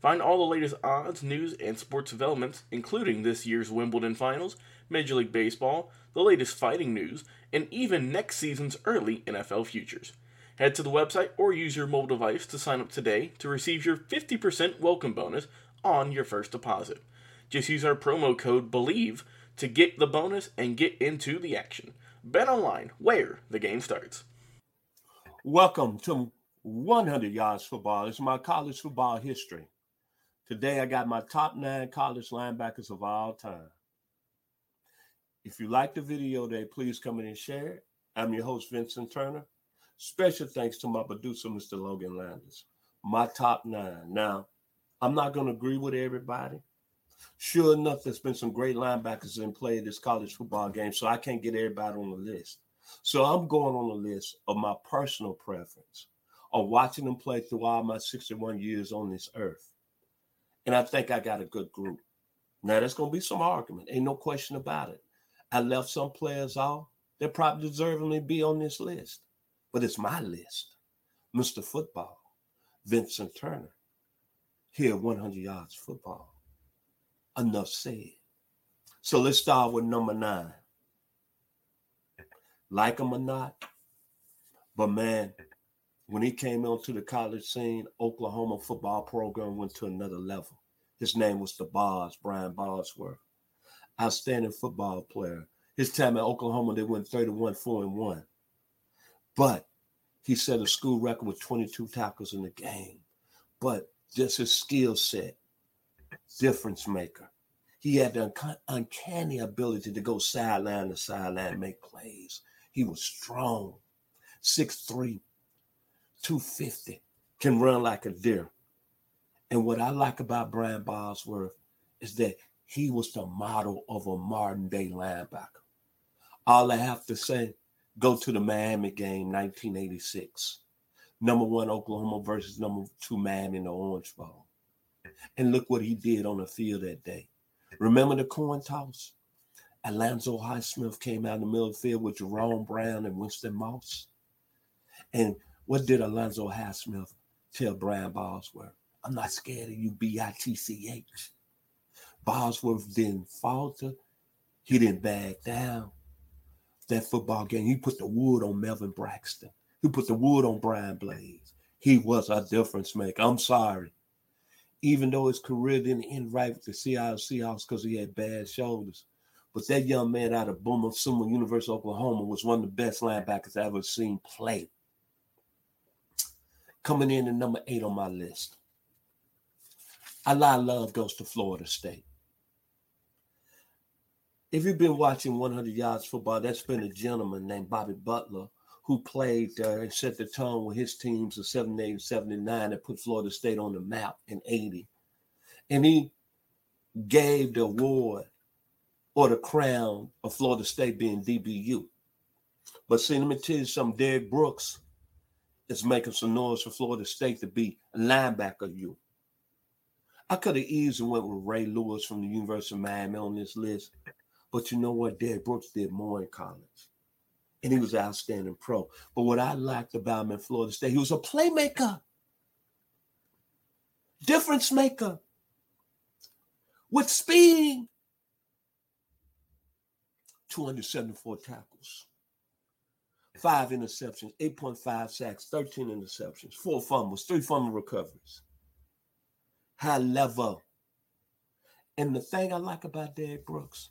Find all the latest odds, news, and sports developments, including this year's Wimbledon finals, Major League Baseball, the latest fighting news, and even next season's early NFL futures. Head to the website or use your mobile device to sign up today to receive your 50% welcome bonus on your first deposit. Just use our promo code BELIEVE to get the bonus and get into the action. Bet online, where the game starts. Welcome to 100 Yards Football. It's my college football history. Today, I got my top nine college linebackers of all time. If you like the video today, please come in and share it. I'm your host, Vincent Turner. Special thanks to my producer, Mr. Logan Landers. My top nine. Now, I'm not going to agree with everybody. Sure enough, there's been some great linebackers in play this college football game, so I can't get everybody on the list. So I'm going on the list of my personal preference of watching them play through all my 61 years on this earth. And I think I got a good group. Now, there's going to be some argument. Ain't no question about it. I left some players off. They probably deservingly be on this list. But it's my list. Mr. Football, Vincent Turner, here 100 yards football. Enough said. So let's start with number nine. Like him or not, but man, when he came onto the college scene, Oklahoma football program went to another level. His name was the Boz, Brian Bosworth. Outstanding football player. His time at Oklahoma, they went 31 4 and 1. But he set a school record with 22 tackles in the game. But just his skill set, difference maker. He had the uncanny ability to go sideline to sideline, make plays. He was strong, 6'3, 250, can run like a deer. And what I like about Brian Bosworth is that he was the model of a modern day linebacker. All I have to say, go to the Miami game, 1986. Number one Oklahoma versus number two Miami in the Orange Bowl. And look what he did on the field that day. Remember the coin toss? Alonzo Highsmith came out in the middle of the field with Jerome Brown and Winston Moss. And what did Alonzo Highsmith tell Brian Bosworth? I'm not scared of you, B-I-T-C-H. Bosworth didn't falter. He didn't back down. That football game, he put the wood on Melvin Bratton. He put the wood on Brian Blades. He was a difference maker. I'm sorry. Even though his career didn't end right with the Seattle Seahawks because he had bad shoulders. But that young man out of Boomer Sooner University, Oklahoma, was one of the best linebackers I ever seen play. Coming in at number eight on my list. A lot of love goes to Florida State. If you've been watching 100 Yards Football, that's been a gentleman named Bobby Butler who played there and set the tone with his teams of 78 and 79 and put Florida State on the map in 80. And he gave the award or the crown of Florida State being DBU. But see, let me tell you something, Derrick Brooks is making some noise for Florida State to be a linebacker you. I could have easily went with Ray Lewis from the University of Miami on this list, but you know what? Derrick Brooks did more in college. and he was outstanding pro. But what I liked about him in Florida State, he was a playmaker, difference maker with speed. 274 tackles, five interceptions, 8.5 sacks, 13 interceptions, four fumbles, three fumble recoveries. High level. And the thing I like about Derrick Brooks,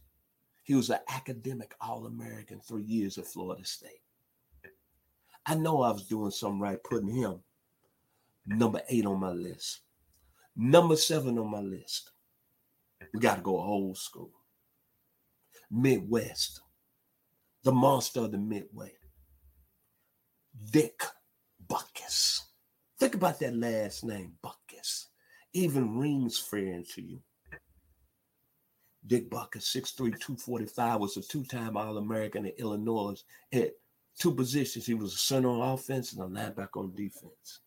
he was an academic All American three years at Florida State. I know I was doing something right putting him number eight on my list. Number seven on my list. We got to go old school. Midwest, the monster of the Midway, Dick Butkus. Think about that last name, Butkus. Even rings fair to you. Dick Butkus, 6'3, 245, was a two-time All-American in Illinois at two positions. He was a center on offense and a linebacker on defense.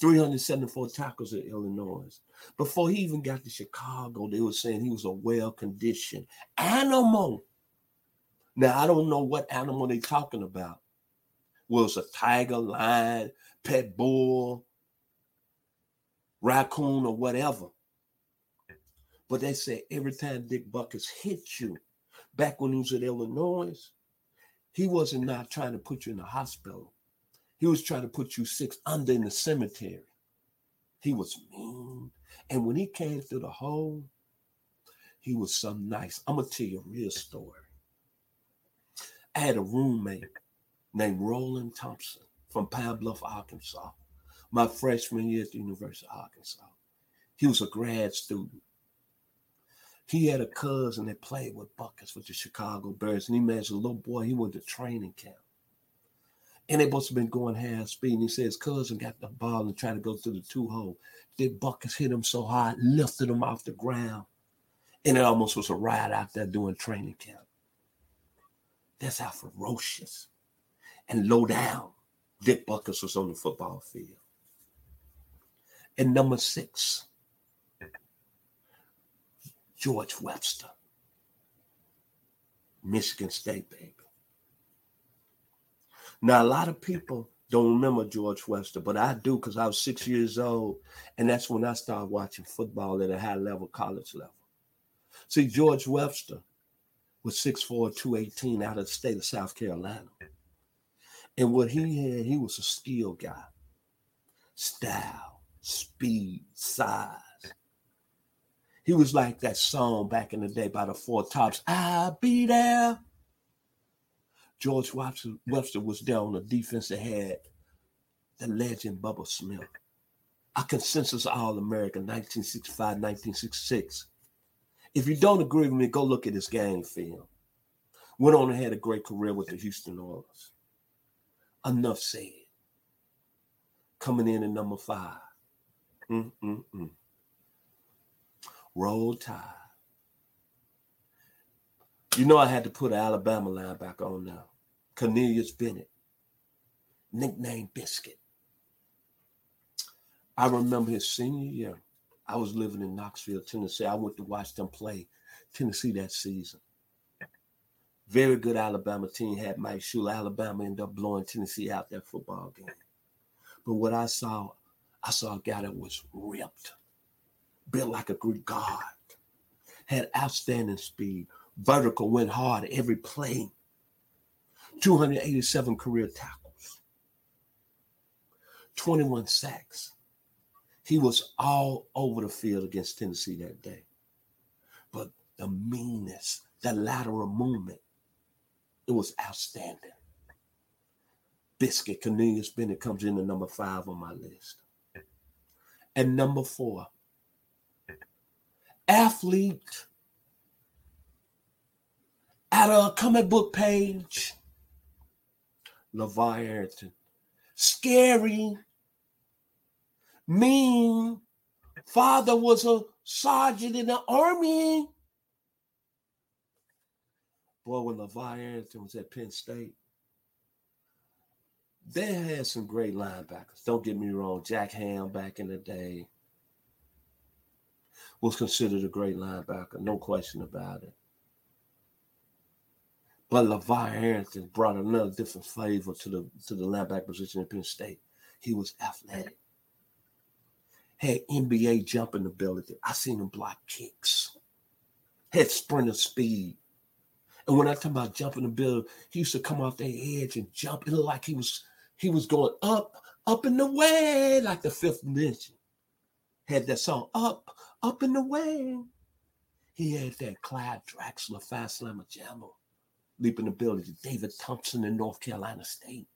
374 tackles at Illinois. Before he even got to Chicago, they were saying he was a well-conditioned animal. Now, I don't know what animal they're talking about. Was a tiger, lion, pet bull, raccoon, or whatever. But they say every time Dick Butkus hit you, back when he was at Illinois, he wasn't not trying to put you in the hospital. He was trying to put you six under in the cemetery. He was mean. And when he came through the hole, he was some nice. I'm gonna tell you a real story. I had a roommate named Roland Thompson from Pine Bluff, Arkansas, my freshman year at the University of Arkansas. He was a grad student. He had a cousin that played with Butkus with the Chicago Bears, and he as a little boy. He went to training camp. And they must have been going half speed. And he his cousin got the ball and tried to go through the two hole. Then Butkus hit him so hard, lifted him off the ground. And it almost was a ride out there doing training camp. That's how ferocious and low down Dick Butkus was on the football field. And number six, George Webster, Michigan State, baby. Now, a lot of people don't remember George Webster, but I do because I was six years old, and that's when I started watching football at a high level, college level. See, George Webster was 6'4, 218 out of the state of South Carolina. And what he had, he was a skill guy. Style, speed, size. He was like that song back in the day by the Four Tops. I'll be there. George Webster, was there on the defense that had the legend Bubba Smith. A consensus All American 1965, 1966. If you don't agree with me, go look at his game film. Went on and had a great career with the Houston Oilers. Enough said. Coming in at number five. Mm-mm-mm. Roll Tide. You know I had to put an Alabama linebacker on now. Cornelius Bennett, nicknamed Biscuit. I remember his senior year. I was living in Knoxville, Tennessee. I went to watch them play Tennessee that season. Very good Alabama team had Mike Shula. Alabama ended up blowing Tennessee out that football game. But what I saw, I saw a guy that was ripped, built like a Greek god, had outstanding speed, vertical, went hard every play, 287 career tackles, 21 sacks. He was all over the field against Tennessee that day. But the meanness, the lateral movement, it was outstanding. Biscuit Cornelius Bennett comes in at number five on my list. And number four, athlete at a comic book page, Arrington. Scary, mean. Father was a sergeant in the army. Boy, when Arrington was at Penn State, they had some great linebackers. Don't get me wrong. Jack Ham back in the day was considered a great linebacker, no question about it. But LaVar Arrington brought another different flavor to the to the linebacker position at Penn State. He was athletic. Had NBA jumping ability. I seen him block kicks. Had sprinter speed. And when I talk about jumping build, he used to come off the edge and jump. It looked like he was he was going up, up in the way, like the fifth dimension. Had that song up, up in the way. He had that Clyde Drexler, Fast Slammer Jammer, leaping ability. David Thompson in North Carolina State.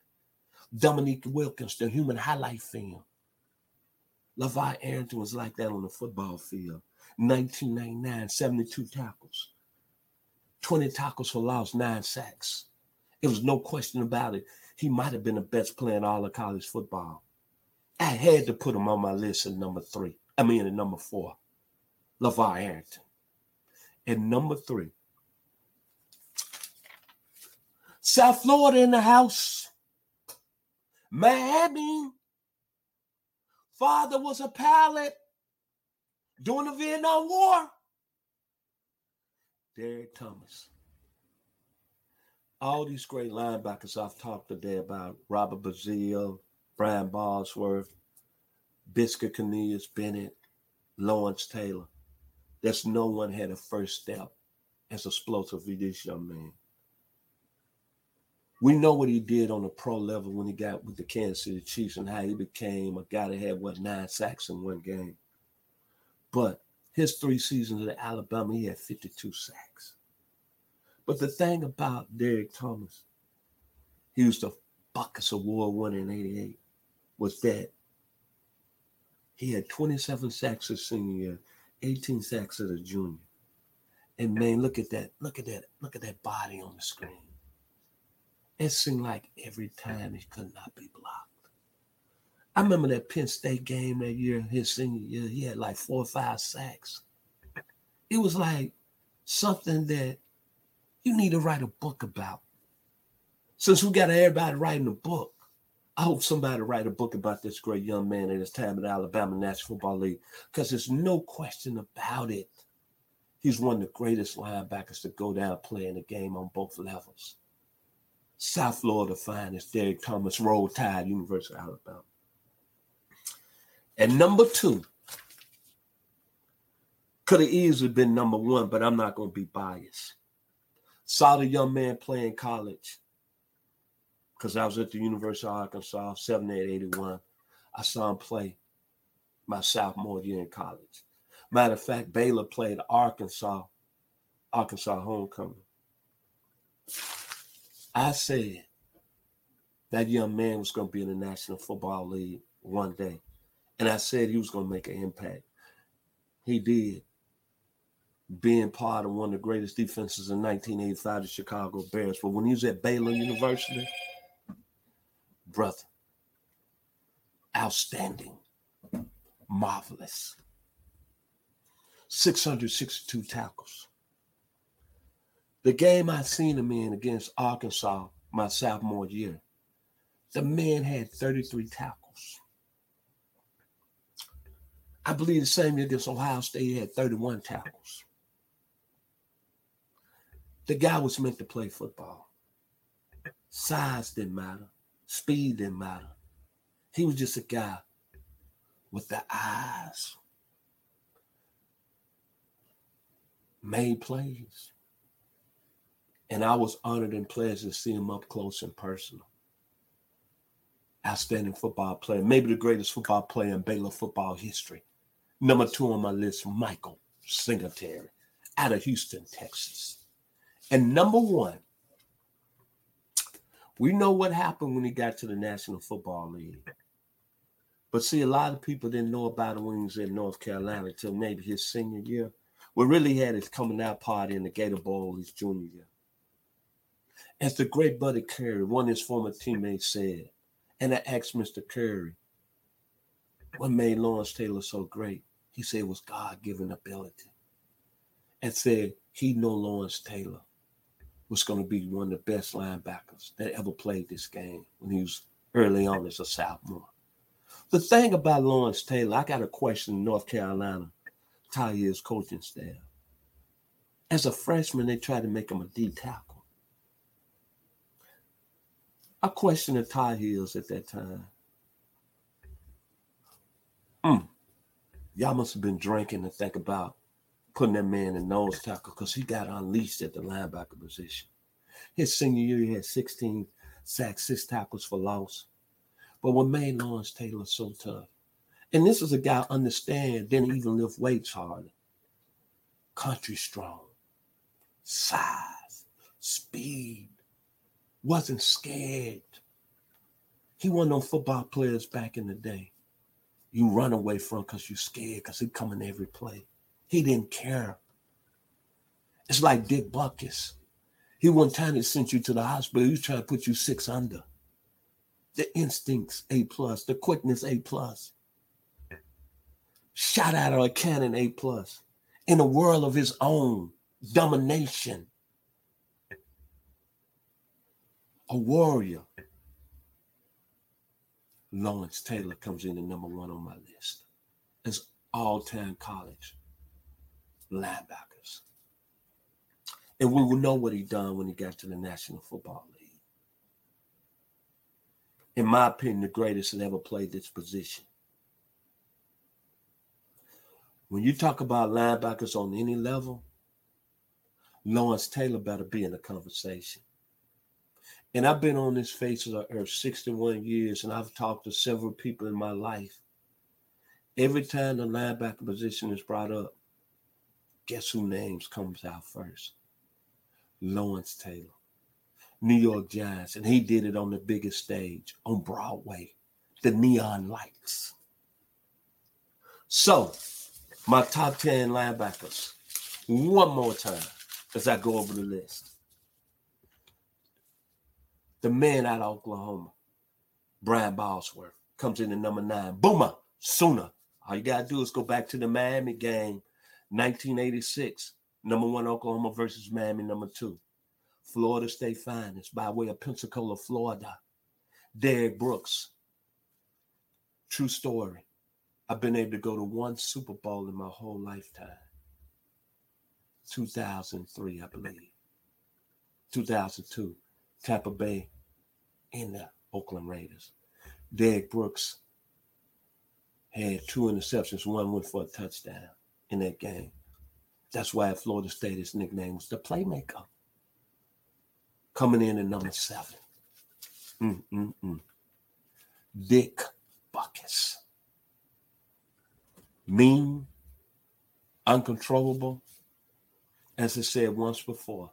Dominique Wilkins, the human highlight film. LaVar Arrington was like that on the football field. 1999, 72 tackles. 20 tackles for loss, nine sacks. It was no question about it. He might have been the best player in all of college football. I had to put him on my list at number three. I mean, at number four, LaVar Arrington. And number three, South Florida in the house. Miami. Father was a pilot during the Vietnam War. Derrick Thomas. All these great linebackers I've talked today about Robert Brazile, Brian Bosworth, Biscuit Cornelius Bennett, Lawrence Taylor. There's no one had a first step as explosive as this young man. We know what he did on the pro level when he got with the Kansas City Chiefs and how he became a guy that had what nine sacks in one game. But his three seasons at Alabama, he had 52 sacks. But the thing about Derrick Thomas, he was the Butkus Award winner in 88, was that he had 27 sacks his senior year, 18 sacks as a junior. And man, look at that. Look at that. Look at that body on the screen. It seemed like every time he could not be blocked. I remember that Penn State game that year, his senior year, he had like four or five sacks. It was like something that you need to write a book about. Since we got everybody writing a book, I hope somebody write a book about this great young man at his time at Alabama National Football League, because there's no question about it. He's one of the greatest linebackers to go down playing the game on both levels. South Florida finest, Derrick Thomas, Roll Tide, University of Alabama. And number two, could have easily been number one, but I'm not going to be biased. Saw the young man playing college because I was at the University of Arkansas, 7881. I saw him play my sophomore year in college. Matter of fact, Baylor played Arkansas, Arkansas homecoming. I said that young man was going to be in the National Football League one day. And I said he was going to make an impact. He did. Being part of one of the greatest defenses in 1985, the Chicago Bears. But when he was at Baylor University, brother, outstanding, marvelous. 662 tackles. The game I seen him in against Arkansas my sophomore year, the man had 33 tackles. I believe the same year against Ohio State, he had 31 tackles. The guy was meant to play football. Size didn't matter, speed didn't matter. He was just a guy with the eyes. Made plays. And I was honored and pleased to see him up close and personal. Outstanding football player, maybe the greatest football player in Baylor football history. Number two on my list, Michael Singletary out of Houston, Texas. And number one, we know what happened when he got to the National Football League. But see, a lot of people didn't know about him when he was in North Carolina until maybe his senior year. We really had his coming out party in the Gator Bowl his junior year. As the great Buddy Curry, one of his former teammates said, and I asked Mr. Curry, what made Lawrence Taylor so great? He said it was God given ability. And said he knew Lawrence Taylor was going to be one of the best linebackers that ever played this game when he was early on as a sophomore. The thing about Lawrence Taylor, I got a question in North Carolina, Tyre's coaching staff. As a freshman, they tried to make him a D tackle. I questioned the Tar Heels at that time. Mm. Y'all must have been drinking to think about putting that man in nose tackle because he got unleashed at the linebacker position. His senior year, he had 16 sacks, six tackles for loss. But what made Lawrence Taylor so tough, and this is a guy understand, didn't even lift weights hard. Country strong, size, speed, wasn't scared. He wasn't no football players back in the day. You run away from because you're scared because he coming every play. He didn't care. It's like Dick Butkus. He one time he sent you to the hospital. He was trying to put you six under. The instincts A plus, the quickness A plus. Shot out of a cannon A plus. In a world of his own domination. A warrior. Lawrence Taylor comes in at number one on my list as all-time college linebackers. And we will know what he done when he got to the National Football League. In my opinion, the greatest that ever played this position. When you talk about linebackers on any level, Lawrence Taylor better be in the conversation. And I've been on this face of the earth 61 years, and I've talked to several people in my life. Every time the linebacker position is brought up, guess who names comes out first? Lawrence Taylor, New York Giants, and he did it on the biggest stage on Broadway, the neon lights. So, my top 10 linebackers, one more time as I go over the list the man out of Oklahoma, Brian Bosworth, comes in at number nine. Boomer, sooner. All you got to do is go back to the Miami game, 1986. Number one, Oklahoma versus Miami, number two. Florida State Finest by way of Pensacola, Florida. Derrick Brooks. True story. I've been able to go to one Super Bowl in my whole lifetime. 2003, I believe. 2002. Tampa Bay, and the Oakland Raiders. Derrick Brooks had two interceptions. One went for a touchdown in that game. That's why Florida State his nickname was the playmaker. Coming in at number seven. Mm-mm-mm. Dick Butkus. Mean, uncontrollable, as I said once before,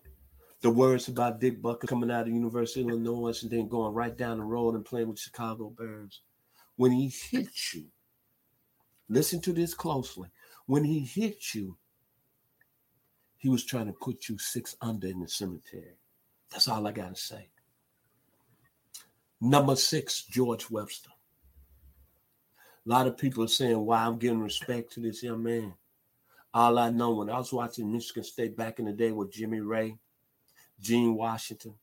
the words about Dick Butkus coming out of University of Illinois and then going right down the road and playing with Chicago Bears. When he hits you, listen to this closely. When he hit you, he was trying to put you six under in the cemetery. That's all I got to say. Number six, George Webster. A lot of people are saying why I'm giving respect to this young man. All I know when I was watching Michigan State back in the day with Jimmy Raye, Gene Washington,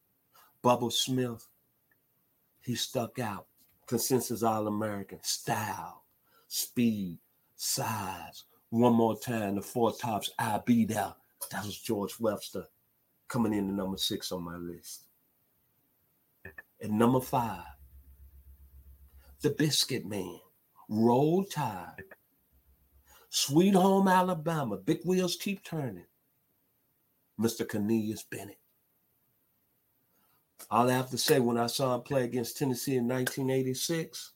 Bubba Smith. He stuck out. Consensus All American, style, speed, size. One more time, the four tops, I'll be there. That was George Webster coming in the number six on my list. And number five, the Biscuit Man, Roll Tide, Sweet Home Alabama, Big Wheels Keep Turning, Mr. Cornelius Bennett. All I have to say, when I saw him play against Tennessee in 1986,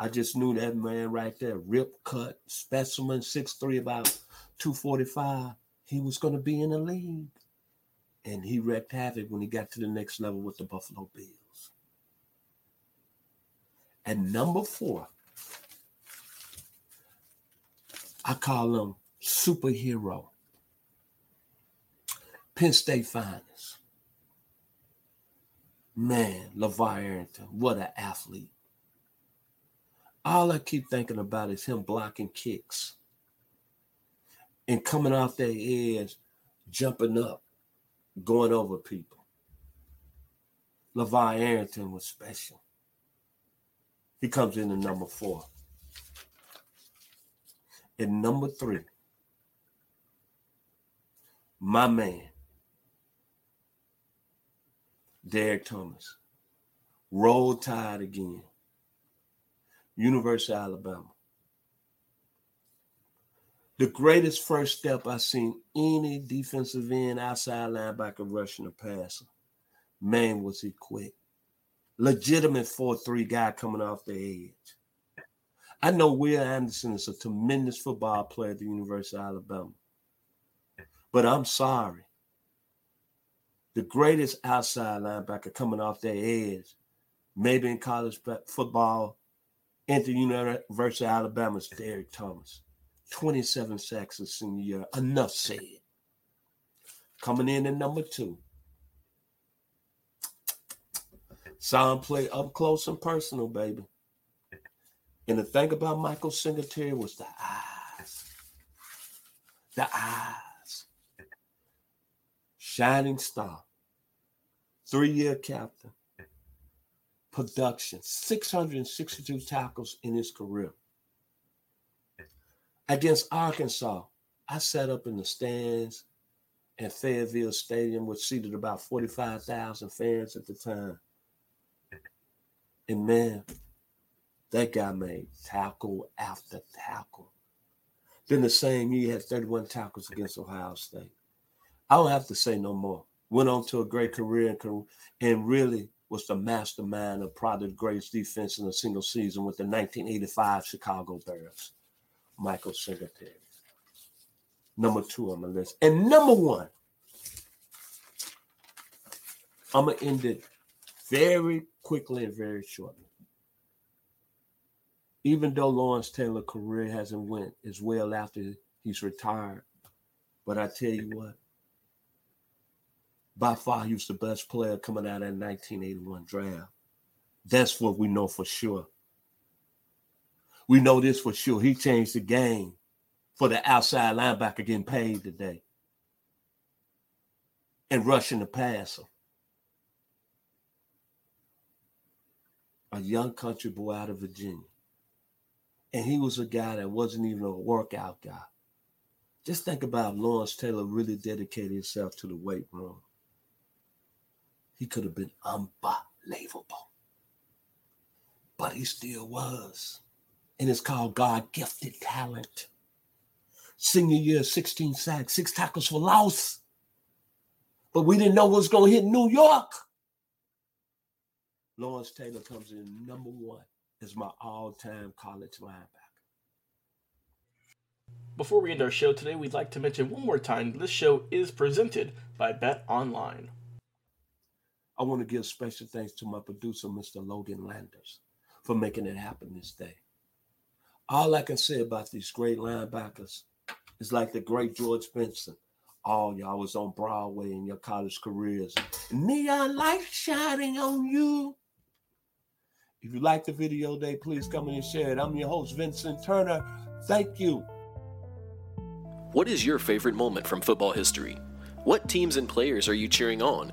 I just knew that man right there, rip cut, specimen, 6'3, about 245. He was going to be in the league. And he wreaked havoc when he got to the next level with the Buffalo Bills. And number four, I call him superhero. Penn State finest. Man, LaVar Arrington, what an athlete. All I keep thinking about is him blocking kicks and coming off that edge, jumping up, going over people. LaVar Arrington was special. He comes in at number four. And number three, my man, Derrick Thomas. Roll Tide again. University of Alabama. The greatest first step I've seen any defensive end, outside linebacker, rushing or passing. Man, was he quick. Legitimate 4 3 guy coming off the edge. I know Will Anderson is a tremendous football player at the University of Alabama. But I'm sorry. The greatest outside linebacker coming off their edge, maybe in college football, the University of Alabama is Derrick Thomas. 27 sacks his senior year. Enough said. Coming in at number two. Him play up close and personal, baby. And the thing about Michael Singletary was the eyes. The eyes. Shining star. Three-year captain. Production. 662 tackles in his career against Arkansas. I sat up in the stands at Fayetteville Stadium, which seated about 45,000 fans at the time. And man, that guy made tackle after tackle. Then the same year, he had 31 tackles against Ohio State. I don't have to say no more. Went on to a great career and, and really was the mastermind of the greatest defense in a single season with the 1985 Chicago Bears. Michael Singletary. Number two on the list. And number one, I'm going to end it very quickly and very shortly. Even though Lawrence Taylor's career hasn't went as well after he's retired, but I tell you what, by far he was the best player coming out of that 1981 draft. That's what we know for sure. We know this for sure. He changed the game for the outside linebacker getting paid today and rushing the passer. A young country boy out of Virginia. And he was a guy that wasn't even a workout guy. Just think about Lawrence Taylor really dedicated himself to the weight room. He could have been unbelievable. But he still was and it's called God gifted talent. Senior year, 16 sacks, six tackles for loss. But we didn't know was going to hit New York. Lawrence Taylor comes in number one as my all time college linebacker. Before we end our show today, we'd like to mention one more time this show is presented by Bet Online. I want to give special thanks to my producer, Mr. Logan Landers, for making it happen this day. All I can say about these great linebackers is like the great George Benson. All y'all was on Broadway in your college careers. Neon light shining on you. If you like the video today, please come in and share it. I'm your host, Vincent Turner. Thank you. What is your favorite moment from football history? What teams and players are you cheering on?